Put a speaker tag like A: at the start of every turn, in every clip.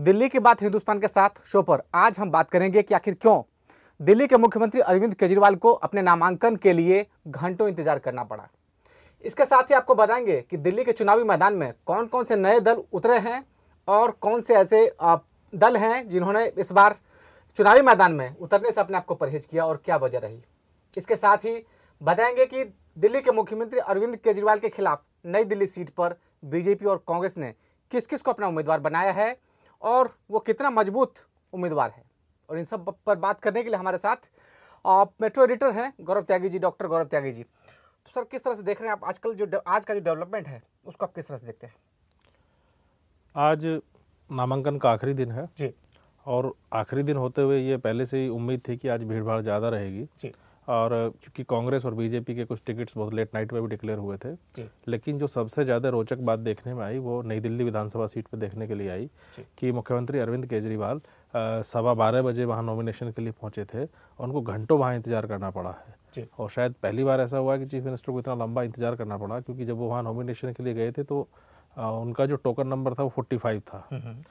A: दिल्ली की बात हिंदुस्तान के साथ शो पर आज हम बात करेंगे कि आखिर क्यों? दिल्ली के मुख्यमंत्री अरविंद केजरीवाल को अपने नामांकन के लिए घंटों इंतज़ार करना पड़ा। इसके साथ ही आपको बताएँगे कि दिल्ली के चुनावी मैदान में कौन कौन से नए दल उतरे हैं और कौन से ऐसे दल हैं जिन्होंने इस बार चुनावी मैदान में उतरने से अपने आप को परहेज किया और क्या वजह रही। इसके साथ ही बताएँगे कि दिल्ली के मुख्यमंत्री अरविंद केजरीवाल के खिलाफ नई दिल्ली सीट पर बीजेपी और कांग्रेस ने किस किस को अपना उम्मीदवार बनाया है और वो कितना मज़बूत उम्मीदवार है। और इन सब पर बात करने के लिए हमारे साथ आप मेट्रो एडिटर हैं गौरव त्यागी जी डॉक्टर गौरव त्यागी जी। तो सर किस तरह से देख रहे हैं आप आजकल जो आज का जो डेवलपमेंट है उसको आप किस तरह से देखते हैं?
B: आज नामांकन का आखिरी दिन है। जी। और आखिरी दिन होते हुए ये पहले से ही उम्मीद थी कि आज भीड़ भाड़ ज़्यादा रहेगी। जी। और चूँकि कांग्रेस और बीजेपी के कुछ टिकट्स बहुत लेट नाइट में भी डिक्लेयर हुए थे लेकिन जो सबसे ज़्यादा रोचक बात देखने में आई वो नई दिल्ली विधानसभा सीट पर देखने के लिए आई कि मुख्यमंत्री अरविंद केजरीवाल सवा बारह बजे वहाँ नॉमिनेशन के लिए पहुँचे थे और उनको घंटों वहाँ इंतज़ार करना पड़ा है। और शायद पहली बार ऐसा हुआ कि चीफ मिनिस्टर को इतना लंबा इंतज़ार करना पड़ा क्योंकि जब वो वहाँ नॉमिनेशन के लिए गए थे तो उनका जो टोकन नंबर था वो फोर्टी फाइव था। हम्म, हम्म।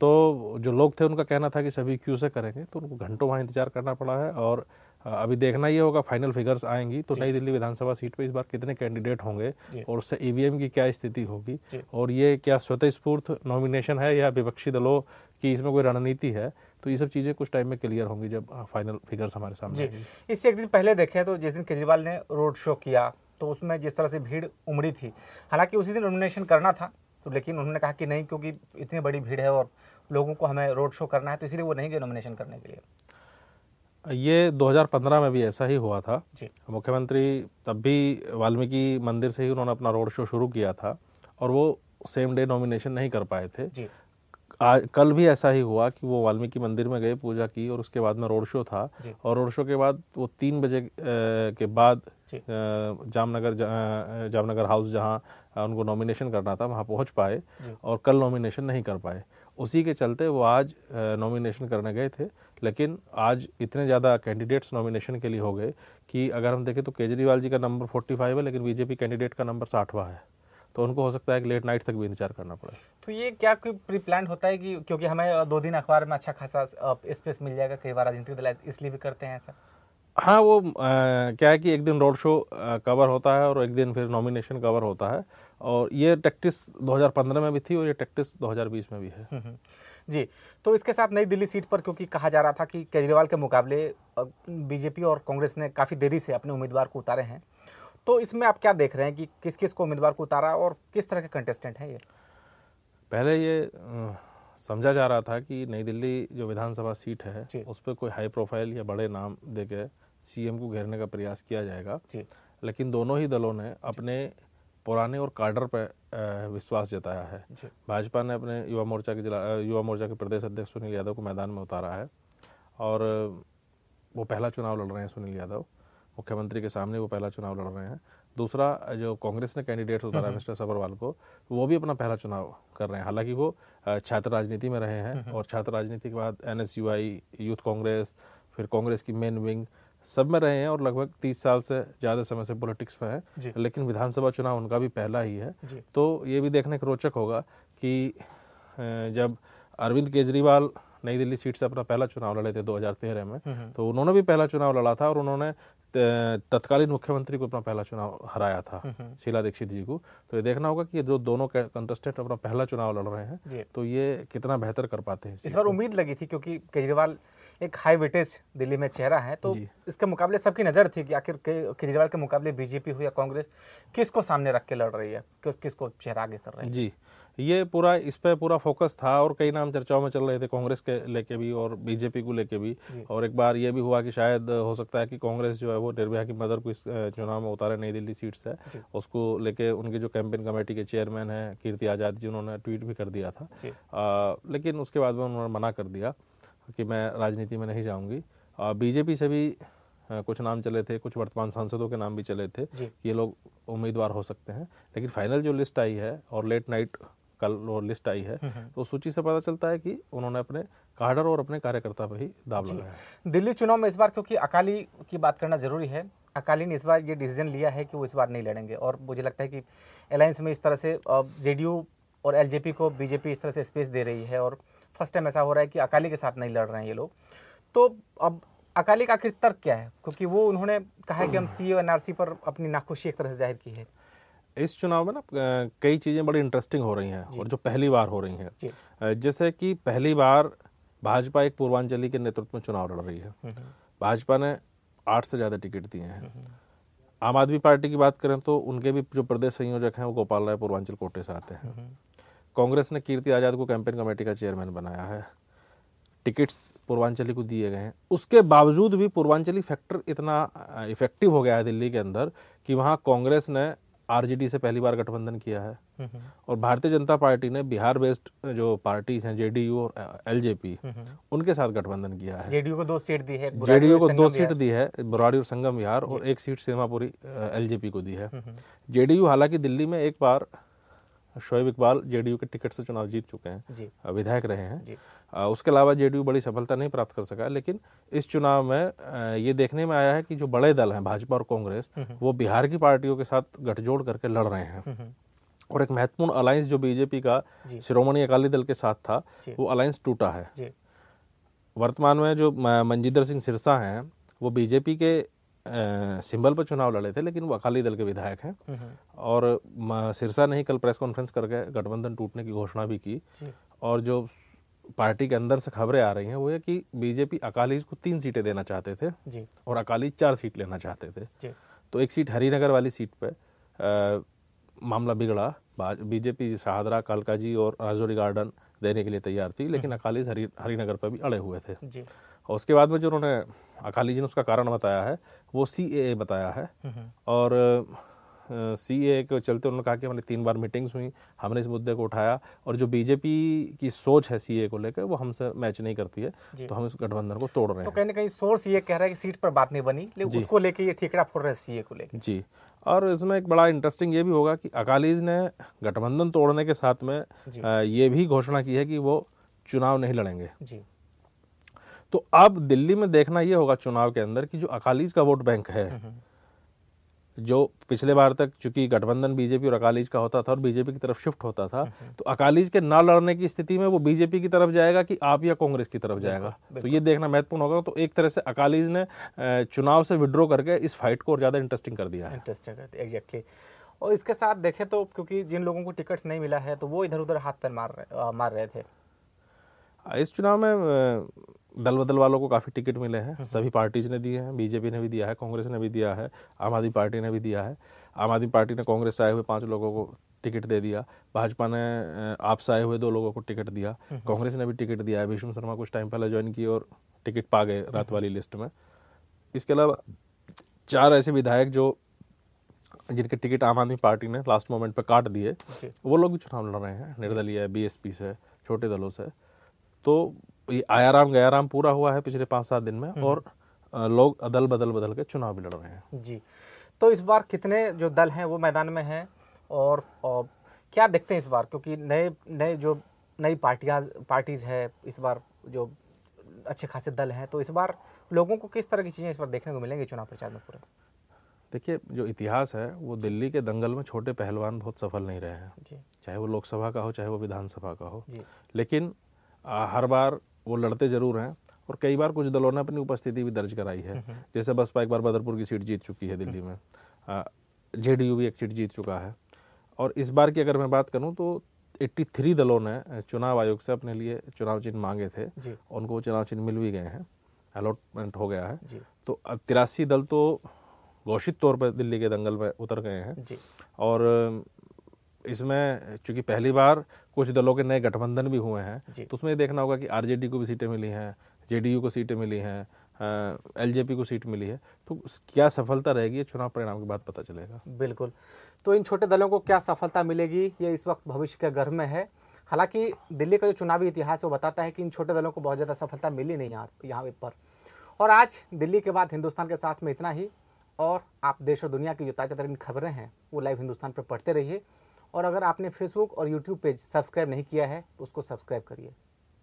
B: तो जो लोग थे उनका कहना था कि सभी क्यू से करेंगे तो उनको घंटों वहाँ इंतज़ार करना पड़ा है और अभी देखना ये होगा फाइनल फिगर्स आएँगी। तो नई दिल्ली विधानसभा सीट पे इस बार कितने कैंडिडेट होंगे और उससे ईवीएम की क्या स्थिति होगी और ये क्या स्वतः स्फूर्त नॉमिनेशन है या विपक्षी दलों की इसमें कोई रणनीति है? तो ये सब चीज़ें कुछ टाइम में क्लियर होंगी जब फाइनल फिगर्स हमारे सामने
A: इससे एक दिन पहले देखे तो जिस दिन केजरीवाल ने रोड शो किया तो उसमें जिस तरह से भीड़ उमड़ी थी हालाँकि उसी दिन नॉमिनेशन करना था तो लेकिन उन्होंने कहा कि नहीं क्योंकि इतनी बड़ी भीड़ है और लोगों को हमें रोड शो करना है तो इसलिए वो नहीं गए नॉमिनेशन करने के लिए।
B: ये 2015 में भी ऐसा ही हुआ था। मुख्यमंत्री तब भी वाल्मीकि मंदिर से ही उन्होंने अपना रोड शो शुरू किया था और वो सेम डे नॉमिनेशन नहीं कर पाए थे। जी। आज कल भी ऐसा ही हुआ कि वो वाल्मीकि मंदिर में गए पूजा की और उसके बाद में रोड शो था और रोड शो के बाद वो तीन बजे के बाद जामनगर जामनगर हाउस जहाँ उनको नॉमिनेशन करना था वहाँ पहुँच पाए और कल नॉमिनेशन नहीं कर पाए। उसी के चलते वो आज नॉमिनेशन करने गए थे। लेकिन आज इतने ज़्यादा कैंडिडेट्स नॉमिनेशन के लिए हो गए कि अगर हम देखें तो केजरीवाल जी का नंबर 45 है लेकिन बीजेपी कैंडिडेट का नंबर साठवा है। तो उनको हो सकता है कि लेट नाइट तक भी इंतज़ार करना पड़े।
A: तो ये क्या कोई प्री प्लान होता है कि क्योंकि हमें दो दिन अखबार में अच्छा खासा स्पेस मिल जाएगा कई बार राजनीतिक दल इसलिए भी करते हैं ऐसा?
B: हाँ वो आ, क्या है कि एक दिन रोड शो कवर होता है और एक दिन फिर नॉमिनेशन कवर होता है। और ये टैक्टिस 2015 में भी थी और ये टैक्टिस 2020 में भी है। हम्म, हम्म।
A: जी तो इसके साथ नई दिल्ली सीट पर क्योंकि कहा जा रहा था कि केजरीवाल के मुकाबले बीजेपी और कांग्रेस ने काफ़ी देरी से अपने उम्मीदवार को उतारे हैं। तो इसमें आप क्या देख रहे हैं कि किस किस को उम्मीदवार को उतारा और किस तरह के कंटेस्टेंट हैं ये?
B: पहले ये समझा जा रहा था कि नई दिल्ली जो विधानसभा सीट है उस पर कोई हाई प्रोफ़ाइल या बड़े नाम देके सीएम को घेरने का प्रयास किया जाएगा। लेकिन दोनों ही दलों ने अपने पुराने और कार्डर पर विश्वास जताया है। भाजपा ने अपने युवा मोर्चा के जिला युवा मोर्चा के प्रदेश अध्यक्ष सुनील यादव को मैदान में उतारा है और वो पहला चुनाव लड़ रहे हैं सुनील यादव। मुख्यमंत्री के सामने वो पहला चुनाव लड़ रहे हैं। दूसरा जो कांग्रेस ने कैंडिडेट उतारा है मिस्टर सबरवाल को वो भी अपना पहला चुनाव कर रहे हैं। हालाँकि वो छात्र राजनीति में रहे हैं और छात्र राजनीति के बाद एनएसयूआई यूथ कांग्रेस फिर कांग्रेस की मेन विंग सब में रहे हैं और लगभग तीस साल से ज़्यादा समय से पॉलिटिक्स में है लेकिन विधानसभा चुनाव उनका भी पहला ही है। तो ये भी देखने का रोचक होगा कि जब अरविंद केजरीवाल नई दिल्ली सीट से अपना पहला चुनाव लड़े थे 2013 में हम्म, हम्म। तो उन्होंने भी पहला चुनाव लड़ा था और उन्होंने तत्कालीन मुख्यमंत्री को अपना पहला चुनाव हराया था हम्म, हम्म। शीला दीक्षित जी को। तो ये देखना होगा कि ये जो दोनों कंटेस्टेंट अपना पहला चुनाव लड़ रहे हैं। तो ये कितना बेहतर कर पाते हैं
A: इस बार उम्मीद लगी थी क्योंकि केजरीवाल एक हाई वेटेज दिल्ली में चेहरा है तो इसके मुकाबले सबकी नज़र थी कि आखिर केजरीवाल के मुकाबले बीजेपी हो या कांग्रेस किसको सामने रख के लड़ रही है किस किसको चेहरा आगे कर रही है।
B: जी। ये पूरा इस पर पूरा फोकस था और कई नाम चर्चाओं में चल रहे थे कांग्रेस के लेके भी और बीजेपी को लेके भी। और एक बार ये भी हुआ कि शायद हो सकता है कि कांग्रेस जो है वो निर्भया की मदर को इस चुनाव में उतारे नई दिल्ली सीट से। उसको लेके उनके जो कैंपेन कमेटी के चेयरमैन हैं कीर्ति आज़ाद जी उन्होंने ट्वीट भी कर दिया था। आ, लेकिन उसके बाद में उन्होंने मना कर दिया कि मैं राजनीति में नहीं जाऊँगी। बीजेपी से भी कुछ नाम चले थे कुछ वर्तमान सांसदों के नाम भी चले थे कि ये लोग उम्मीदवार हो सकते हैं। लेकिन फाइनल जो लिस्ट आई है और लेट नाइट कल वो लिस्ट आई है हम्म, हम्म। तो सूची से पता चलता है कि उन्होंने अपने काडर और अपने कार्यकर्ता पर ही दाव लगाया
A: दिल्ली चुनाव में इस बार क्योंकि अकाली की बात करना ज़रूरी है अकाली ने इस बार ये डिसीज़न लिया है कि वो इस बार नहीं लड़ेंगे और मुझे लगता है कि अलायंस में इस तरह से जेडीयू और एलजेपी को बीजेपी इस तरह से स्पेस दे रही है और फ़र्स्ट टाइम ऐसा हो रहा है कि अकाली के साथ नहीं लड़ रहे हैं ये लोग। तो अब अकाली का आखिर तर्क क्या है? क्योंकि वो उन्होंने कहा है कि हम सी एनआरसी पर अपनी नाखुशी एक तरह से ज़ाहिर की है।
B: इस चुनाव में ना कई चीज़ें बड़ी इंटरेस्टिंग हो रही हैं और जो पहली बार हो रही हैं। जैसे कि पहली बार भाजपा एक पूर्वांचली के नेतृत्व में चुनाव लड़ रही है। हम्म, हम्म। भाजपा ने आठ से ज़्यादा टिकट दिए हैं। हम्म, आम आदमी पार्टी की बात करें तो उनके भी जो प्रदेश संयोजक हैं वो गोपाल राय पूर्वांचल कोटे से आते हैं। कांग्रेस ने कीर्ति आज़ाद को कैंपेन कमेटी का चेयरमैन बनाया है। टिकट्स पूर्वांचली को दिए गए हैं। उसके बावजूद भी पूर्वांचली फैक्टर इतना इफ़ेक्टिव हो गया है दिल्ली के अंदर कि वहाँ कांग्रेस ने आरजेडी से पहली बार गठबंधन किया है। हम्म। और भारतीय जनता पार्टी ने बिहार बेस्ड जो पार्टीज़ हैं जेडीयू और एलजेपी हम्म। उनके साथ गठबंधन किया है।
A: जेडीयू को दो सीट दी है
B: जेडीयू को दो सीट दी है बुराड़ी और संगम बिहार और एक सीट सीमापुरी एलजेपी को दी है। जेडीयू हम्म, हालाँकि दिल्ली में एक बार शोएब इकबाल जेडीयू के टिकट से चुनाव जीत चुके हैं विधायक रहे हैं। उसके अलावा जेडीयू बड़ी सफलता नहीं प्राप्त कर सका लेकिन इस चुनाव में ये देखने में आया है कि जो बड़े दल हैं भाजपा और कांग्रेस हम्म, हम्म। वो बिहार की पार्टियों के साथ गठजोड़ करके लड़ रहे हैं। हम्म, और एक महत्वपूर्ण अलायंस जो बीजेपी का श्रोमणी अकाली दल के साथ था वो अलायंस टूटा है। वर्तमान में जो मंजिंदर सिंह सिरसा हैं वो बीजेपी के सिंबल पर चुनाव लड़े थे लेकिन वो अकाली दल के विधायक हैं। और सिरसा ने ही कल प्रेस कॉन्फ्रेंस करके गठबंधन टूटने की घोषणा भी की। और जो पार्टी के अंदर से खबरें आ रही हैं वो है कि बीजेपी अकाली को तीन सीटें देना चाहते थे जी। और अकाली चार सीट लेना चाहते थे। जी। तो एक सीट हरिनगर वाली सीट पे मामला बिगड़ा। बीजेपी शाहदरा कालका जी और राजौरी गार्डन देने के लिए तैयार थी लेकिन हम्म। अकाली हरी हरिनगर पर भी अड़े हुए थे। जी। और उसके बाद में जो उन्होंने अकाली जी ने उसका कारण बताया है वो सी ए बताया है। और सी ए के चलते उन्होंने कहा कि हमारी तीन बार मीटिंग्स हुई हमने इस मुद्दे को उठाया और जो बीजेपी की सोच है सी ए को लेकर वो हमसे मैच नहीं करती है तो हम इस गठबंधन को तोड़ रहे तो
A: हैं। तो कहीं ना कहीं सोर्स ये कह रहा है कि सीट पर बात नहीं बनी लेकिन उसको लेके ये ठेकड़ा फोड़ रहे हैं सी ए को लेकर
B: जी। और इसमें एक बड़ा इंटरेस्टिंग ये भी होगा कि अकालीज ने गठबंधन तोड़ने के साथ में ये भी घोषणा की है कि वो चुनाव नहीं लड़ेंगे। जी। तो अब दिल्ली में देखना यह होगा चुनाव के अंदर कि जो अकालीज का वोट बैंक है हम्म, हम्म। जो पिछले बार तक चूँकि गठबंधन बीजेपी और अकालीज का होता था और बीजेपी की तरफ़ शिफ्ट होता था हम्म, तो अकालीज के ना लड़ने की स्थिति में वो बीजेपी की तरफ़ जाएगा कि आप या कांग्रेस की तरफ़ जाएगा? तो ये देखना महत्वपूर्ण होगा। तो एक तरह से अकालीज ने चुनाव से विड्रॉ करके इस फाइट को और ज़्यादा इंटरेस्टिंग कर दिया है। इंटरेस्टिंग
A: एग्जैक्टली और इसके साथ देखें तो क्योंकि जिन लोगों को टिकट्स नहीं मिला है तो वो इधर उधर हाथ पैर मार रहे मार रहे थे।
B: इस चुनाव में दल बदल वालों को काफ़ी टिकट मिले हैं। हम्म। सभी पार्टीज़ ने दिए हैं बीजेपी ने भी दिया है कांग्रेस ने भी दिया है आम आदमी पार्टी ने भी दिया है। आम आदमी पार्टी ने कांग्रेस से आए हुए पाँच लोगों को टिकट दे दिया। भाजपा ने आप से आए हुए दो लोगों को टिकट दिया। हम्म। कांग्रेस ने भी टिकट दिया है। भीष्म शर्मा कुछ टाइम पहले ज्वाइन किए और टिकट पा गए रात हम्म। वाली लिस्ट में। इसके अलावा चार ऐसे विधायक जो जिनके टिकट आम आदमी पार्टी ने लास्ट मोमेंट पर काट दिए वो लोग भी चुनाव लड़ रहे हैं। निर्दलीय बी बीएसपी से छोटे दलों से। तो ये आयाराम गयाराम पूरा हुआ है पिछले पाँच सात दिन में हम्म। और लोग अदल बदल बदल के चुनाव भी लड़ रहे हैं।
A: जी। तो इस बार कितने जो दल हैं वो मैदान में हैं और, और क्या देखते हैं इस बार? क्योंकि नए नए जो नई पार्टियाँ पार्टीज़ है इस बार जो अच्छे खासे दल हैं तो इस बार लोगों को किस तरह की चीज़ें इस बार देखने को मिलेंगी चुनाव प्रचार में पूरे?
B: देखिए जो इतिहास है वो दिल्ली के दंगल में छोटे पहलवान बहुत सफल नहीं रहे हैं। चाहे वो लोकसभा का हो चाहे वो विधानसभा का हो। जी। लेकिन आ, हर बार वो लड़ते ज़रूर हैं और कई बार कुछ दलों ने अपनी उपस्थिति भी दर्ज कराई है। जैसे बसपा एक बार बदरपुर की सीट जीत चुकी है दिल्ली में। जेडीयू भी एक सीट जीत चुका है। और इस बार की अगर मैं बात करूँ तो 83 दलों ने चुनाव आयोग से अपने लिए चुनाव चिन्ह मांगे थे उनको चुनाव चिन्ह मिल भी गए हैं। अलॉटमेंट हो गया है। तो तिरासी दल तो घोषित तौर पर दिल्ली के दंगल में उतर गए हैं। और इसमें चूँकि पहली बार कुछ दलों के नए गठबंधन भी हुए हैं तो उसमें देखना होगा कि आरजेडी को भी सीटें मिली हैं जेडीयू को सीटें मिली हैं एलजेपी को सीट मिली है तो क्या सफलता रहेगी चुनाव परिणाम के बाद पता चलेगा।
C: बिल्कुल। तो इन छोटे दलों को क्या सफलता मिलेगी ये इस वक्त भविष्य के गर्भ में है। हालाँकि दिल्ली का जो चुनावी इतिहास है वो बताता है कि इन छोटे दलों को बहुत ज़्यादा सफलता मिली नहीं यहाँ यहाँ पर। और आज दिल्ली के बाद हिंदुस्तान के साथ में इतना ही और आप देश और दुनिया की जो ताज़ा तरीन खबरें हैं वो लाइव हिंदुस्तान पर पढ़ते रहिए। और अगर आपने फेसबुक और यूट्यूब पेज सब्सक्राइब नहीं किया है तो उसको सब्सक्राइब करिए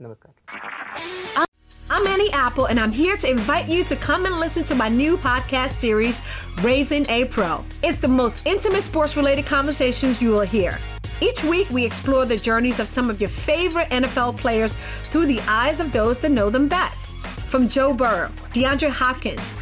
C: नमस्कार
D: I'm Annie Apple, and I'm here to invite you to come and listen to my new podcast series, Raising a Pro. It's the most intimate sports related conversations you will hear. Each week, we explore the journeys of some of your favorite NFL players through the eyes of those that know them best. From Joe Burrow, DeAndre Hopkins,